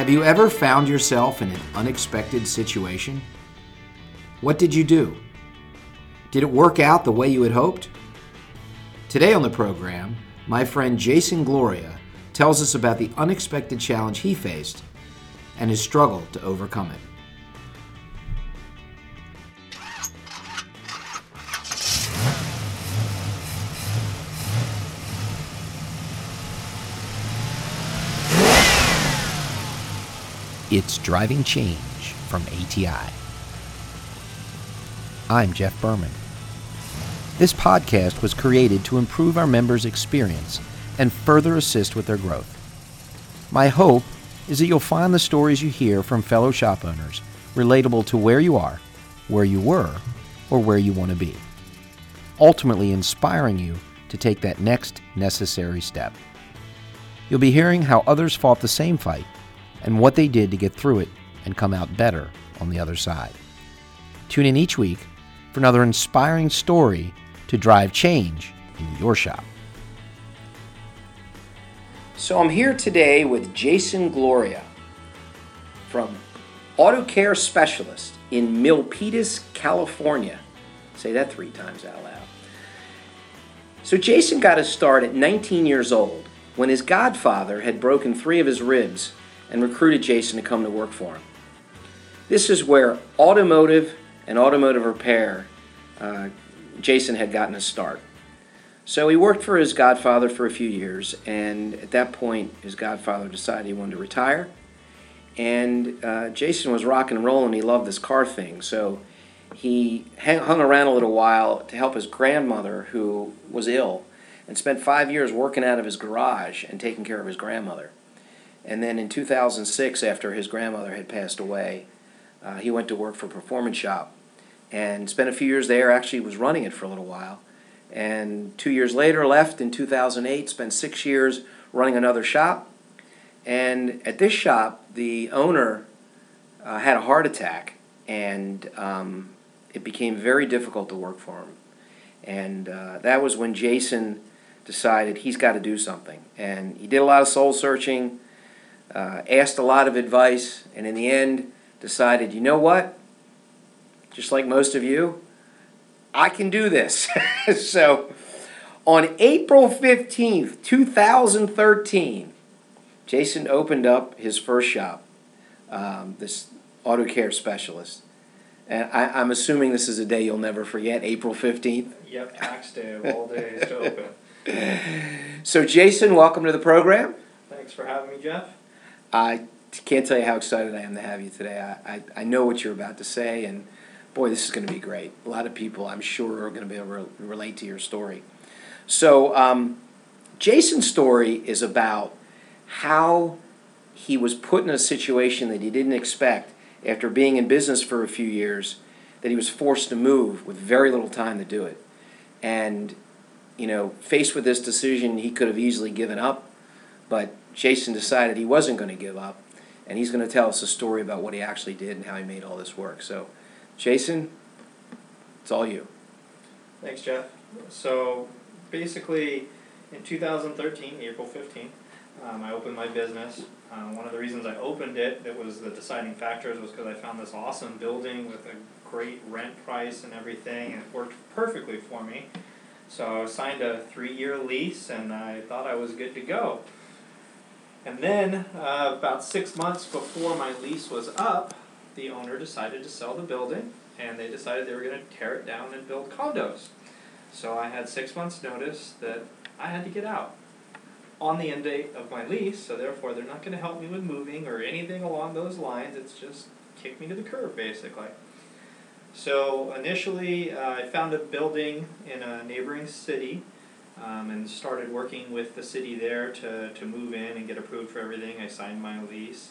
Have you ever found yourself in an unexpected situation? What did you do? Did it work out the way you had hoped? Today on the program, my friend Jason Gloria tells us about the unexpected challenge he faced and his struggle to overcome it. It's Driving Change from ATI. I'm Jeff Berman. This podcast was created to improve our members' experience and further assist with their growth. My hope is that you'll find the stories you hear from fellow shop owners relatable to where you are, where you were, or where you want to be, ultimately inspiring you to take that next necessary step. You'll be hearing how others fought the same fight and what they did to get through it and come out better on the other side. Tune in each week for another inspiring story to drive change in your shop. So I'm here today with Jason Gloria from Auto Care Specialist in Milpitas, California. Say that three times out loud. So Jason got his start at 19 years old when his godfather had broken three of his ribs and recruited Jason to come to work for him. This is where automotive and automotive repair, uh, Jason had gotten a start. So he worked for his godfather for a few years, and at that point, his godfather decided he wanted to retire. And uh, Jason was rocking and rolling. He loved this car thing. So he hung around a little while to help his grandmother, who was ill, and spent five years working out of his garage and taking care of his grandmother. And then in 2006, after his grandmother had passed away, uh, he went to work for Performance Shop and spent a few years there. Actually, was running it for a little while. And two years later, left in 2008, spent six years running another shop. And at this shop, the owner uh, had a heart attack, and um, it became very difficult to work for him. And uh, that was when Jason decided he's got to do something. And he did a lot of soul searching uh, asked a lot of advice, and in the end decided, you know what? Just like most of you, I can do this. so on April 15th, 2013, Jason opened up his first shop, um, this auto care specialist. And I, am assuming this is a day you'll never forget, April 15th. Yep, tax day of all days to open. so, Jason, welcome to the program. Thanks for having me, Jeff. I can't tell you how excited I am to have you today. I, I, I know what you're about to say, and boy, this is going to be great. A lot of people, I'm sure, are going to be able to relate to your story. So, um, Jason's story is about how he was put in a situation that he didn't expect after being in business for a few years, that he was forced to move with very little time to do it. And, you know, faced with this decision, he could have easily given up, but Jason decided he wasn't going to give up, and he's going to tell us a story about what he actually did and how he made all this work. So, Jason, it's all you. Thanks, Jeff. So, basically, in 2013, April 15th, um, I opened my business. Uh, one of the reasons I opened it, it was the deciding factors, was because I found this awesome building with a great rent price and everything, and it worked perfectly for me. So I signed a three-year lease, and I thought I was good to go. And then, uh, about six months before my lease was up, the owner decided to sell the building, and they decided they were going to tear it down and build condos. So I had six months' notice that I had to get out on the end date of my lease, so therefore they're not going to help me with moving or anything along those lines. It's just kick me to the curb, basically. So initially, uh, I found a building in a neighboring city um, and started working with the city there to, to move in and get approved for everything. I signed my lease.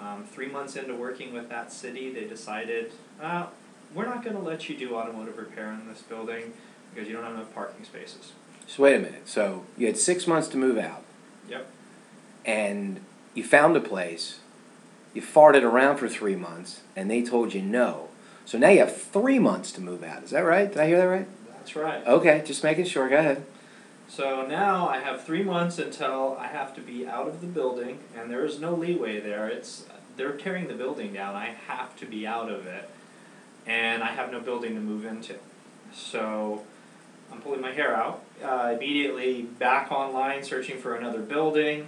Um, three months into working with that city, they decided, uh, we're not going to let you do automotive repair in this building because you don't have enough parking spaces. So wait a minute. So you had six months to move out. Yep. And you found a place. You farted around for three months, and they told you no. So now you have three months to move out. Is that right? Did I hear that right? That's right. Okay, just making sure. Go ahead. So now I have three months until I have to be out of the building, and there is no leeway there. It's they're tearing the building down. I have to be out of it, and I have no building to move into. So I'm pulling my hair out. Uh, immediately back online searching for another building,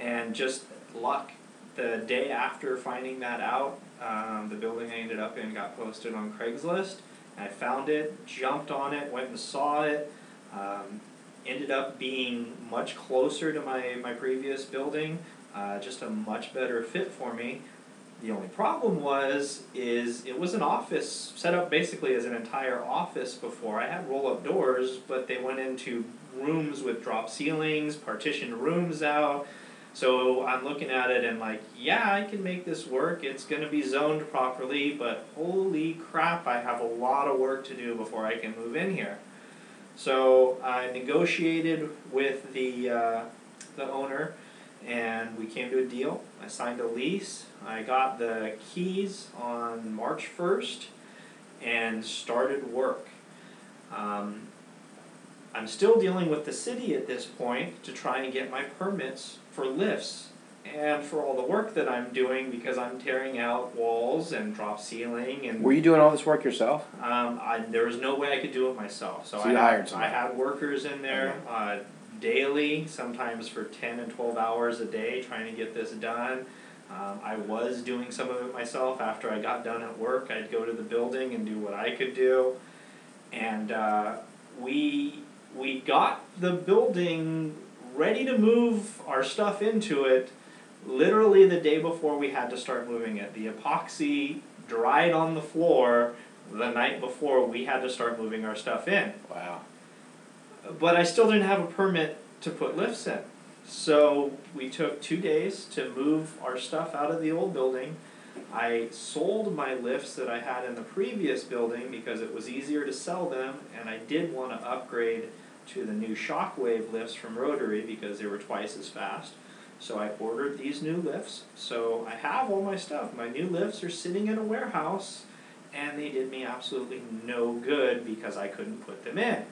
and just luck. The day after finding that out, um, the building I ended up in got posted on Craigslist. I found it, jumped on it, went and saw it. Um, ended up being much closer to my, my previous building, uh, just a much better fit for me. The only problem was is it was an office set up basically as an entire office before. I had roll up doors, but they went into rooms with drop ceilings, partitioned rooms out. So I'm looking at it and like, yeah, I can make this work. It's going to be zoned properly, but holy crap, I have a lot of work to do before I can move in here. So I negotiated with the uh, the owner, and we came to a deal. I signed a lease. I got the keys on March first, and started work. Um, I'm still dealing with the city at this point to try and get my permits for lifts and for all the work that I'm doing because I'm tearing out walls and drop ceiling and Were you doing all this work yourself? um, I, there was no way I could do it myself. So, So I, had, hired I had workers in there uh, daily, sometimes for 10 and 12 hours a day, trying to get this done. Um, I was doing some of it myself. After I got done at work, I'd go to the building and do what I could do. And uh, we, we got the building ready to move our stuff into it literally the day before we had to start moving it. The epoxy dried on the floor the night before we had to start moving our stuff in. Wow. But I still didn't have a permit to put lifts in. So we took two days to move our stuff out of the old building. I sold my lifts that I had in the previous building because it was easier to sell them, and I did want to upgrade to the new Shockwave lifts from Rotary because they were twice as fast. So I ordered these new lifts. So I have all my stuff. My new lifts are sitting in a warehouse, and they did me absolutely no good because I couldn't put them in.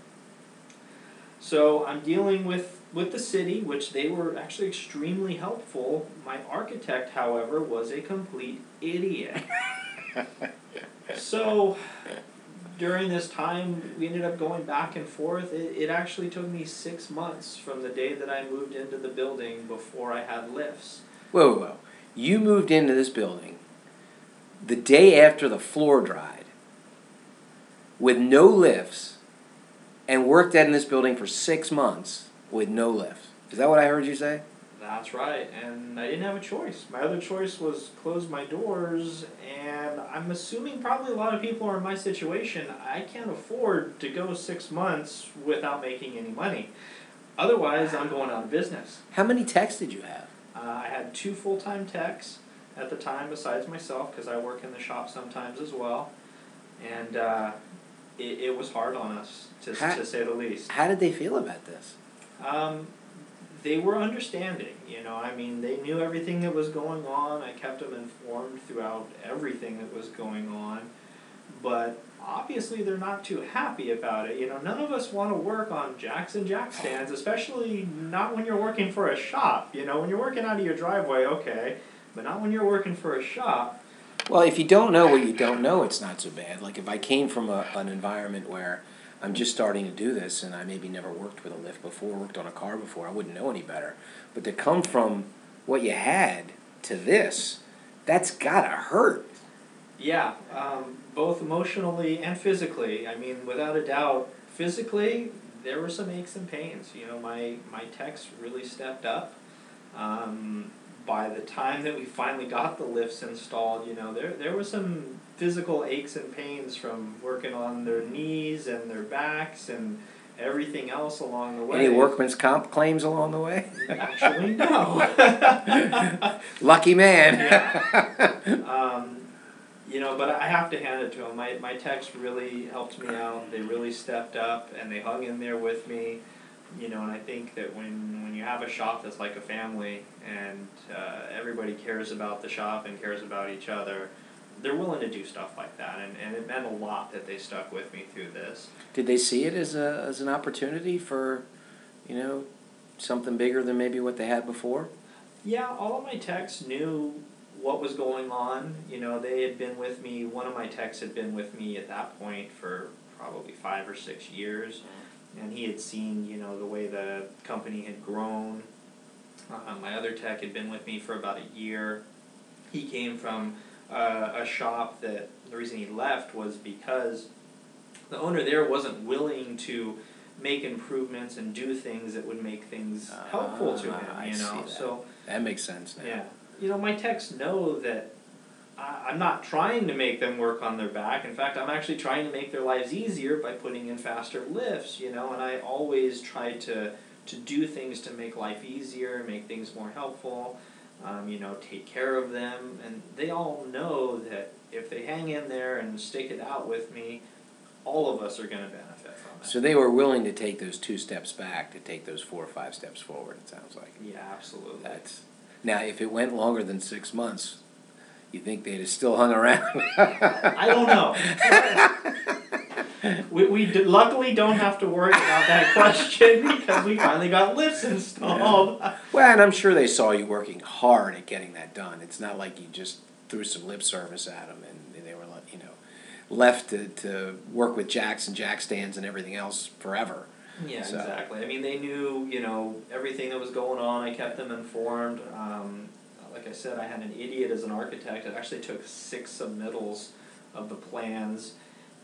So I'm dealing with, with the city, which they were actually extremely helpful. My architect, however, was a complete idiot. so during this time, we ended up going back and forth. It, it actually took me six months from the day that I moved into the building before I had lifts. Whoa, whoa, whoa. You moved into this building the day after the floor dried with no lifts and worked out in this building for six months with no lifts. Is that what I heard you say? That's right, and I didn't have a choice. My other choice was close my doors, and I'm assuming probably a lot of people are in my situation. I can't afford to go six months without making any money. Otherwise, I'm going out of business. How many techs did you have? Uh, I had two full time techs at the time, besides myself, because I work in the shop sometimes as well, and uh, it, it was hard on us, to, Ha- to say the least. How did they feel about this? Um, they were understanding, you know. I mean, they knew everything that was going on. I kept them informed throughout everything that was going on, but obviously they're not too happy about it. You know, none of us want to work on jacks and jack stands, especially not when you're working for a shop. You know, when you're working out of your driveway, okay, but not when you're working for a shop. Well, if you don't know what you don't know, it's not so bad. Like if I came from a, an environment where I'm just starting to do this and I maybe never worked with a lift before, worked on a car before, I wouldn't know any better. But to come from what you had to this, that's gotta hurt. Yeah, um, both emotionally and physically. I mean, without a doubt, physically there were some aches and pains. You know, my my techs really stepped up. Um, by the time that we finally got the lifts installed, you know, there there were some physical aches and pains from working on their knees and their backs and everything else along the way. Any workman's comp claims along the way? Actually, no. Lucky man. um, you know, but I have to hand it to them. My my techs really helped me out. They really stepped up and they hung in there with me. You know, and I think that when when you have a shop that's like a family and uh, everybody cares about the shop and cares about each other, they're willing to do stuff like that. And, and it meant a lot that they stuck with me through this. Did they see it as a as an opportunity for you know, something bigger than maybe what they had before? Yeah, all of my techs knew what was going on. You know, they had been with me. One of my techs had been with me at that point for probably five or six years, and he had seen you know the way the company had grown. Uh, my other tech had been with me for about a year. He came from uh, a shop that the reason he left was because the owner there wasn't willing to make improvements and do things that would make things helpful to Ah, him. I You know, that. so That makes sense now. yeah, you know, my techs know that I, I'm not trying to make them work on their back. In fact, I'm actually trying to make their lives easier by putting in faster lifts. You know, and I always try to to do things to make life easier, make things more helpful. Um, you know, take care of them, and they all know that if they hang in there and stick it out with me, all of us are going to benefit from it. So they were willing to take those two steps back to take those four or five steps forward. It sounds like yeah, absolutely. that's now. If it went longer than six months, you think they'd have still hung around? I don't know. we we d- luckily don't have to worry about that question because we finally got lifts installed. Well, and I'm sure they saw you working hard at getting that done. It's not like you just threw some lip service at them and they were, like, you know, left to, to work with jacks and jack stands and everything else forever. Yeah, So- exactly. I mean, they knew you know everything that was going on. I kept them informed. Um, like I said, I had an idiot as an architect. It actually took six submittals of the plans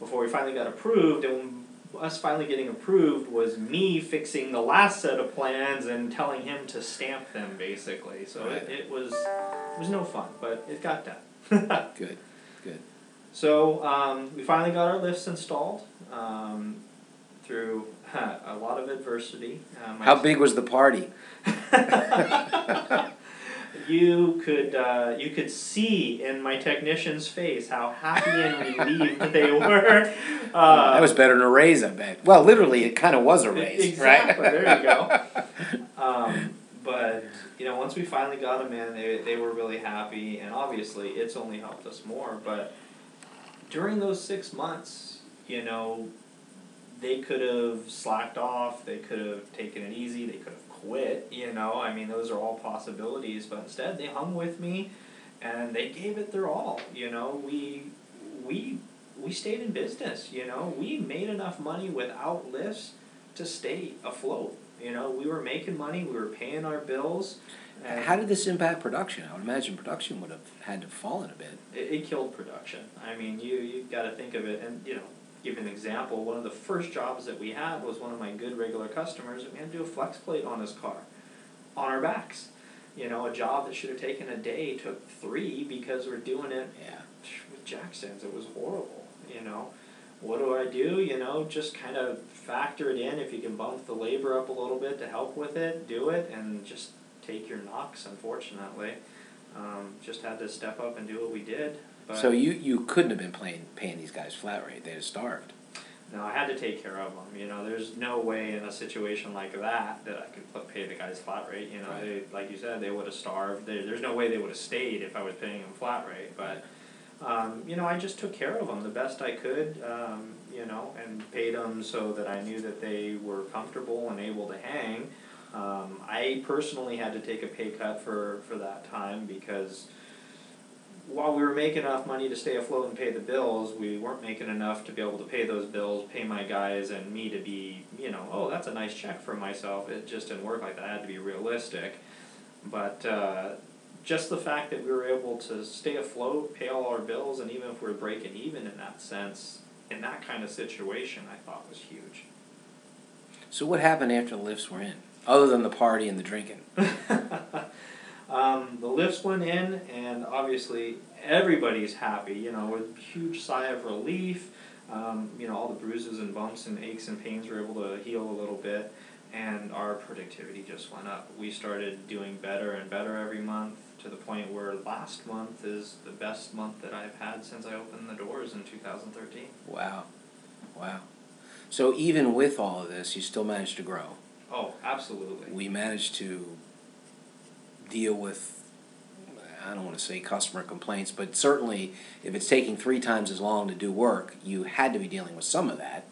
before we finally got approved. And us finally getting approved was me fixing the last set of plans and telling him to stamp them, basically. So Right. it, it was it was no fun, but it got done. Good, good. So um, we finally got our lifts installed um, through a lot of adversity. Um, How big was the party? you could uh, you could see in my technician's face how happy and relieved they were. Uh, that was better than a raise, I bet. Well, literally, it kind of was a raise, exactly. right? There you go. Um, but you know, once we finally got them in, they they were really happy, and obviously, it's only helped us more. But during those six months, you know, they could have slacked off. They could have taken it easy. They could have quit. You know, I mean, those are all possibilities. But instead, they hung with me, and they gave it their all. You know, we we we stayed in business. You know, we made enough money without lifts to stay afloat. You know, we were making money. We were paying our bills. And How did this impact production? I would imagine production would have had to fallen a bit. it, it killed production. I mean, you you got to think of it, and you know, give an example. One of the first jobs that we had was one of my good regular customers. and We had to do a flex plate on his car, on our backs. You know, a job that should have taken a day took three because we're doing it Yeah. with jack stands. It was horrible. You know, what do I do? You know, just kind of factor it in. If you can bump the labor up a little bit to help with it, do it, and just take your knocks. Unfortunately, um, just had to step up and do what we did. But So you, you couldn't have been paying paying these guys flat rate. They'd have starved. no, I had to take care of them. You know, there's no way in a situation like that that I could put, pay the guys flat rate. You know, Right. they like you said, they would have starved. There, there's no way they would have stayed if I was paying them flat rate. But um, you know, I just took care of them the best I could. Um, you know, and paid them so that I knew that they were comfortable and able to hang. Um, I personally had to take a pay cut for, for that time because while we were making enough money to stay afloat and pay the bills, we weren't making enough to be able to pay those bills, pay my guys, and me to be, you know, oh, that's a nice check for myself. It just didn't work like that. I had to be realistic. But uh, just the fact that we were able to stay afloat, pay all our bills, and even if we were breaking even in that sense, in that kind of situation, I thought was huge. So what happened after the lifts were in, other than the party and the drinking? um, the lifts went in, and obviously everybody's happy. You know, with huge sigh of relief. Um, you know, all the bruises and bumps and aches and pains were able to heal a little bit, and our productivity just went up. We started doing better and better every month to the point where last month is the best month that I've had since I opened the doors in 2013. Wow, wow. So even with all of this, you still managed to grow. Oh, absolutely. We managed to deal with. I don't want to say customer complaints, but certainly if it's taking three times as long to do work, you had to be dealing with some of that.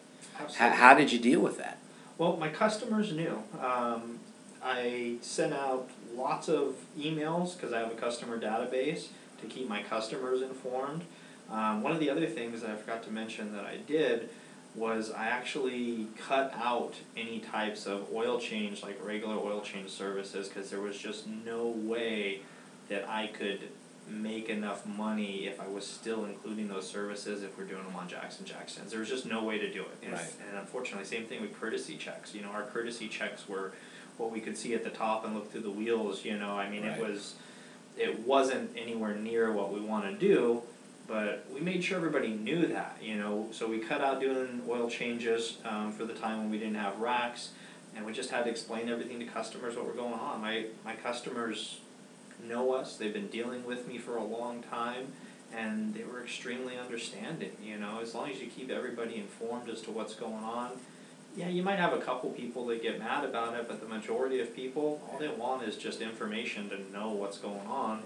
How, how did you deal with that? Well, my customers knew. Um, I sent out lots of emails because I have a customer database to keep my customers informed. Um, one of the other things that I forgot to mention that I did was I actually cut out any types of oil change, like regular oil change services, because there was just no way that I could make enough money if I was still including those services if we're doing them on Jackson Jacksons. There was just no way to do it. And, Right. and unfortunately, same thing with courtesy checks. You know, our courtesy checks were what we could see at the top and look through the wheels. You know, I mean, Right. it was, it wasn't anywhere near what we want to do. But we made sure everybody knew that, you know, so we cut out doing oil changes um, for the time when we didn't have racks, and we just had to explain everything to customers what were going on. My my customers know us; they've been dealing with me for a long time, and they were extremely understanding. You know, as long as you keep everybody informed as to what's going on. Yeah, you might have a couple people that get mad about it, but the majority of people, all they want is just information to know what's going on,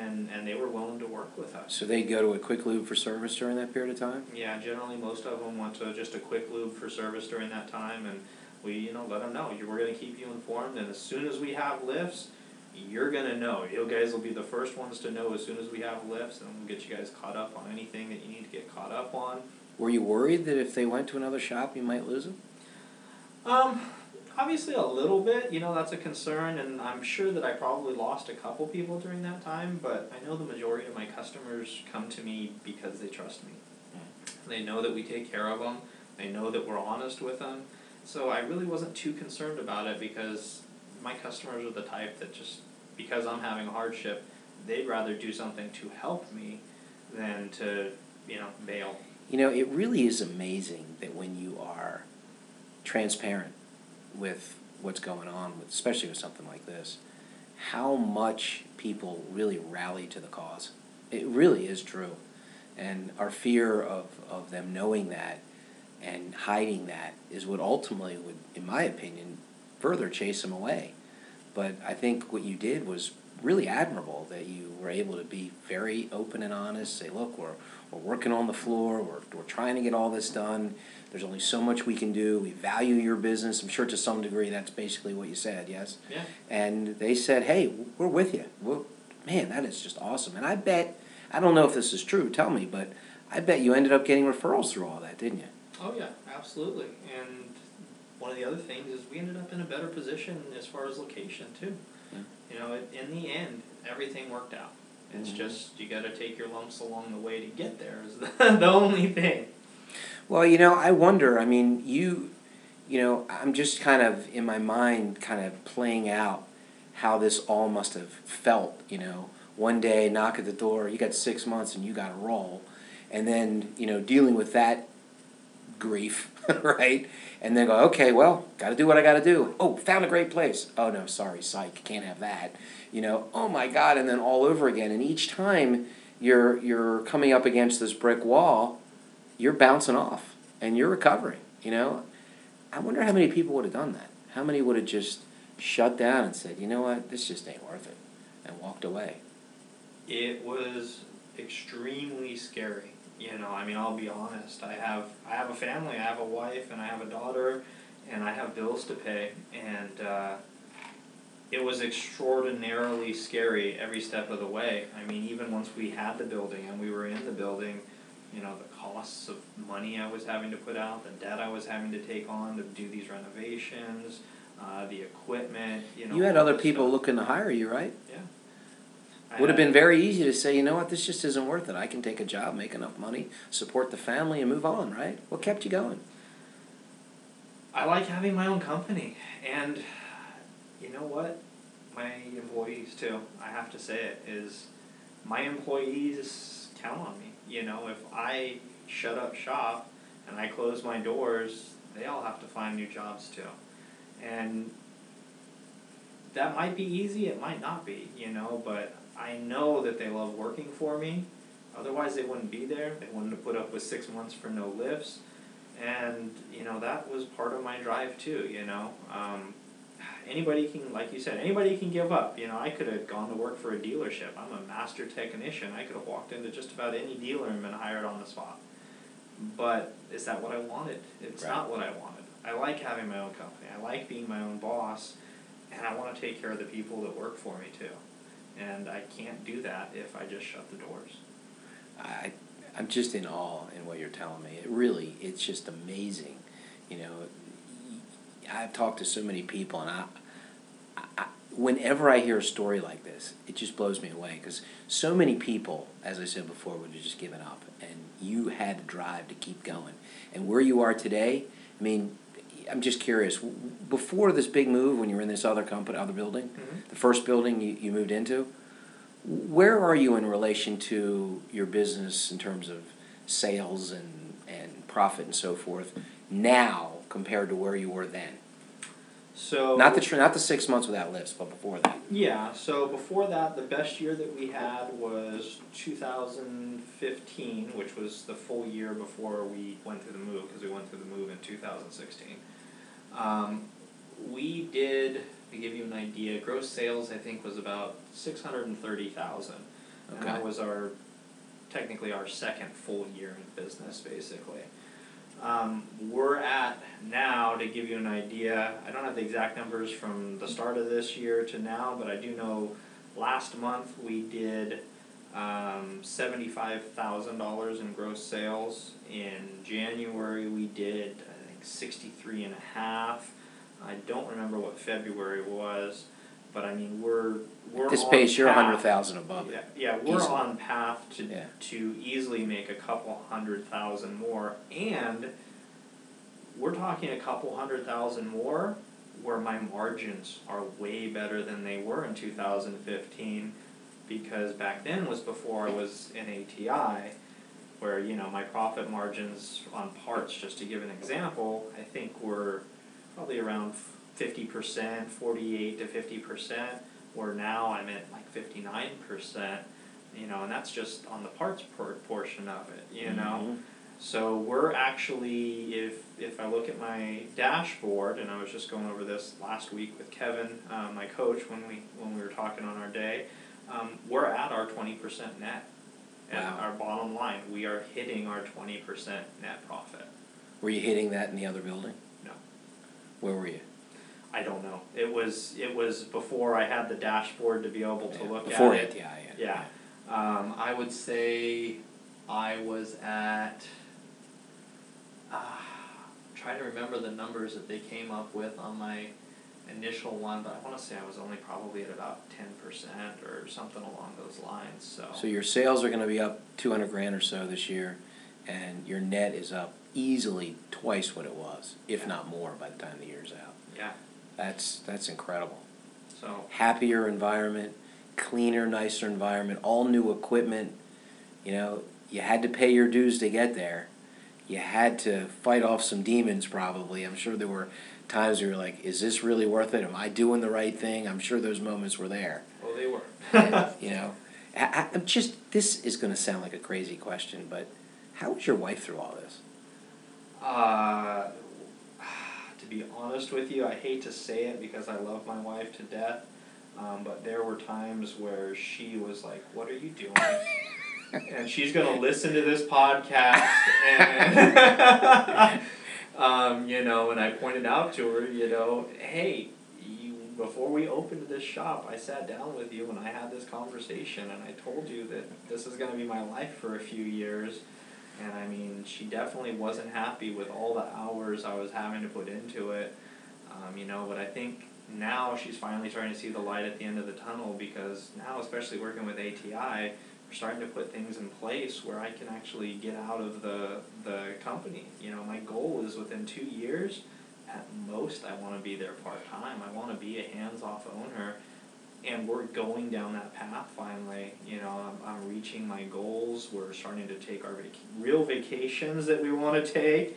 and and they were willing to work with us. So they go to a quick lube for service during that period of time? Yeah, generally most of them went to just a quick lube for service during that time, and we, you know, let them know we're gonna keep you informed, and as soon as we have lifts, you're gonna know. You guys will be the first ones to know as soon as we have lifts, and we'll get you guys caught up on anything that you need to get caught up on. Were you worried that if they went to another shop, you might lose them? Um, obviously a little bit, you know, that's a concern, and I'm sure that I probably lost a couple people during that time, but I know the majority of my customers come to me because they trust me. Mm. They know that we take care of them, they know that we're honest with them, so I really wasn't too concerned about it because my customers are the type that just, because I'm having a hardship, they'd rather do something to help me than to, you know, bail. You know, it really is amazing that when you are transparent with what's going on, with, especially with something like this, how much people really rally to the cause. It really is true. And our fear of, of them knowing that and hiding that is what ultimately would, in my opinion, further chase them away. But I think what you did was really admirable that you were able to be very open and honest, say, look, we're, we're working on the floor, we're, we're trying to get all this done. There's only so much we can do. We value your business. I'm sure to some degree that's basically what you said, yes? Yeah. And they said, hey, we're with you. Well, man, that is just awesome. And I bet, I don't know if this is true, tell me, but I bet you ended up getting referrals through all that, didn't you? Oh yeah, absolutely. And one of the other things is we ended up in a better position as far as location too. Yeah. You know, in the end, everything worked out. It's Mhm. just you got to take your lumps along the way to get there. Is the, the only thing. Well, you know, I wonder. I mean, you, you know, I'm just kind of in my mind, kind of playing out how this all must have felt. You know, one day knock at the door, you got six months and you got to roll, and then you know dealing with that grief, right? And then go, okay, well, got to do what I got to do. Oh, found a great place. Oh no, sorry, psych, can't have that. You know, oh my God, and then all over again. And each time you're you're coming up against this brick wall, you're bouncing off and you're recovering. You know, I wonder how many people would have done that. How many would have just shut down and said, you know what, this just ain't worth it, and walked away. It was extremely scary. You know, I mean, I'll be honest. I have I have a family. I have a wife and I have a daughter, and I have bills to pay. And uh, it was extraordinarily scary every step of the way. I mean, even once we had the building and we were in the building, you know, the costs of money I was having to put out, the debt I was having to take on to do these renovations, uh, the equipment. You know, You had other people stuff. looking to hire you, right? Yeah. I Would have been very easy to say, you know what, this just isn't worth it. I can take a job, make enough money, support the family, and move on, right? What kept you going? I like having my own company, and you know what? My employees too. I have to say it is my employees count on me. You know, if I shut up shop and I close my doors, they all have to find new jobs too, and that might be easy. It might not be. You know, but I know that they love working for me. Otherwise, they wouldn't be there. They wouldn't have put up with six months for no lifts and you know that was part of my drive too you know um, anybody can like you said anybody can give up you know i could have gone to work for a dealership i'm a master technician i could have walked into just about any dealer and been hired on the spot but is that what i wanted it's Right. not what i wanted I like having my own company. I like being my own boss, and I want to take care of the people that work for me too. And I can't do that if I just shut the doors. I, I'm just in awe in what you're telling me. It really, it's just amazing. You know, I've talked to so many people, and I, I whenever I hear a story like this, it just blows me away because so many people, as I said before, would have just given up, and you had the drive to keep going. And where you are today, I mean, I'm just curious. Before this big move, when you were in this other company, other building, Mm-hmm. the first building you, you moved into, where are you in relation to your business in terms of sales and, and profit and so forth now compared to where you were then? So Not the tr- not the six months without lifts, but before that. Yeah, so before that, the best year that we had was 2015, which was the full year before we went through the move, because we went through the move in 2016. Um, we did, to give you an idea, gross sales I think was about 630,000. And that was our, technically our second full year in business, basically. Um, we're at now, to give you an idea, I don't have the exact numbers from the start of this year to now, but I do know last month we did um, $75,000 in gross sales. In January we did, I think, 63 and a half. I don't remember what February was, but I mean, we're, we're This pace, you're a hundred thousand above Yeah, it. yeah, we're Easily. on path to Yeah. to easily make a couple hundred thousand more, and we're talking a couple hundred thousand more where my margins are way better than they were in 2015 because back then was before I was in ATI where you know my profit margins on parts just to give an example I think were probably around 50% 48 to 50% where now I'm at like 59% you know and that's just on the parts por- portion of it you know Mhm. so we're actually, if if I look at my dashboard, and I was just going over this last week with Kevin, uh, my coach, when we when we were talking on our day, um, we're at our twenty percent net. Wow. our bottom line, we are hitting our twenty percent net profit. Were you hitting that in the other building? No. Where were you? I don't know. It was it was before I had the dashboard to be able to Yeah, look Before at it. ATI, yeah. Yeah. Um, I would say I was at. Uh, trying to remember the numbers that they came up with on my initial one, but I want to say I was only probably at about ten percent or something along those lines. So. So your sales are gonna be up two hundred grand or so this year, and your net is up easily twice what it was, if not more, by the time the year's out. yeah. That's, that's incredible. So. Happier environment, cleaner, nicer environment, all new equipment. You know, you had to pay your dues to get there. You had to fight off some demons, probably. I'm sure there were times where you're like, is this really worth it? Am I doing the right thing? I'm sure those moments were there. Well, they were. you know, I, I'm just, this is going to sound like a crazy question, but how was your wife through all this? Uh, be honest with you, I hate to say it because I love my wife to death, um, but there were times where she was like, "What are you doing?" and she's gonna listen to this podcast, and um, you know, and I pointed out to her, you know, hey. You, before we opened this shop, I sat down with you and I had this conversation, and I told you that this is going to be my life for a few years, and I mean, she definitely wasn't happy with all the hours I was having to put into it. Um, you know, but I think now she's finally starting to see the light at the end of the tunnel because now, especially working with ATI, we're starting to put things in place where I can actually get out of the the company. You know, my goal is within two years, at most, I want to be there part time. I want to be a hands off owner and we're going down that path finally. You know, I'm, I'm reaching my goals. We're starting to take our vac- real vacations that we want to take.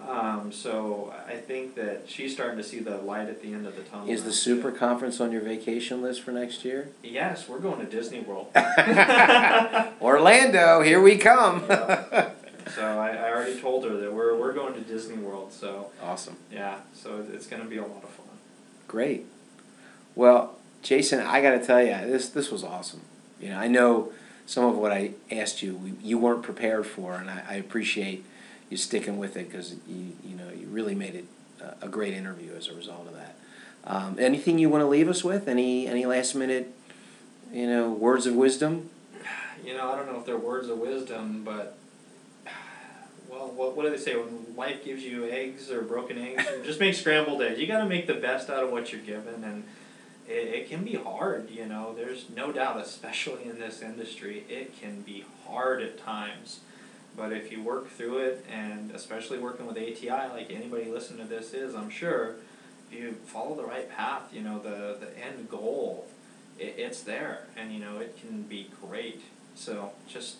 Um, so I think that she's starting to see the light at the end of the tunnel. Is the too. super conference on your vacation list for next year? Yes, we're going to Disney World. Orlando, here we come. Yeah. so I, I already told her that we're we're going to Disney World. So awesome. yeah, so it's going to be a lot of fun. Great. Well, Jason, I got to tell you, this this was awesome. You know, I know some of what I asked you, we, you weren't prepared for, and I, I appreciate you sticking with it because you you know you really made it a great interview as a result of that. Um, anything you want to leave us with? Any any last minute, you know, words of wisdom? You know, I don't know if they're words of wisdom, but well, what, what do they say? When life gives you eggs or broken eggs, just make scrambled eggs. You got to make the best out of what you're given, and it, it can be hard. You know, there's no doubt, especially in this industry, it can be hard at times. But if you work through it, and especially working with ATI, like anybody listening to this is, I'm sure, if you follow the right path, you know, the, the end goal, it, it's there, and you know, it can be great. So just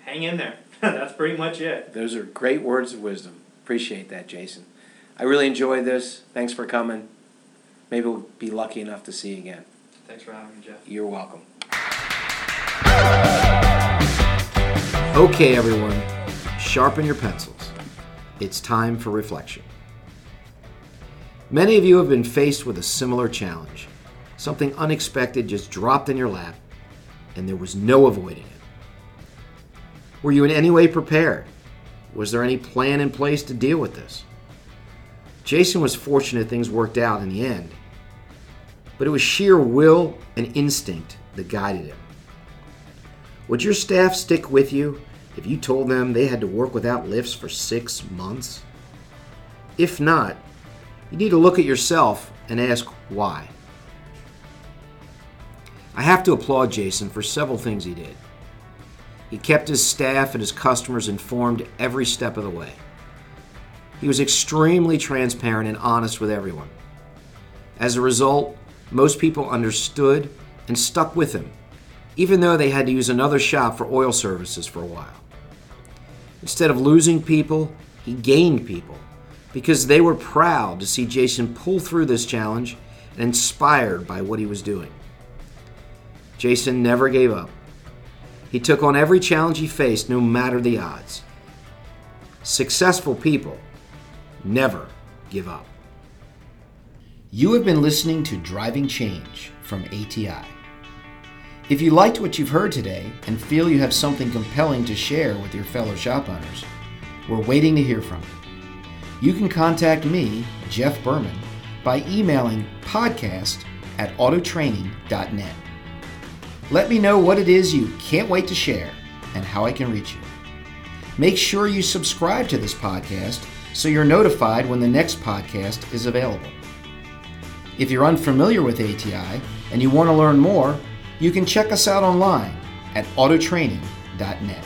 hang in there. That's pretty much it. Those are great words of wisdom. Appreciate that, Jason. I really enjoyed this. Thanks for coming. Maybe we'll be lucky enough to see you again. Thanks for having me, Jeff. You're welcome. Okay, everyone, sharpen your pencils. It's time for reflection. Many of you have been faced with a similar challenge. Something unexpected just dropped in your lap, and there was no avoiding it. Were you in any way prepared? Was there any plan in place to deal with this? Jason was fortunate things worked out in the end, but it was sheer will and instinct that guided him. Would your staff stick with you if you told them they had to work without lifts for six months? If not, you need to look at yourself and ask why. I have to applaud Jason for several things he did. He kept his staff and his customers informed every step of the way. He was extremely transparent and honest with everyone. As a result, most people understood and stuck with him, even though they had to use another shop for oil services for a while. Instead of losing people, he gained people because they were proud to see Jason pull through this challenge and inspired by what he was doing. Jason never gave up. He took on every challenge he faced, no matter the odds. Successful people never give up. You have been listening to Driving Change from ATI. If you liked what you've heard today and feel you have something compelling to share with your fellow shop owners, we're waiting to hear from you. You can contact me, Jeff Berman, by emailing podcast at autotraining.net. Let me know what it is you can't wait to share and how I can reach you. Make sure you subscribe to this podcast so you're notified when the next podcast is available. If you're unfamiliar with ATI and you want to learn more, you can check us out online at autotraining.net.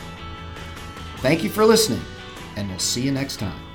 Thank you for listening, and we'll see you next time.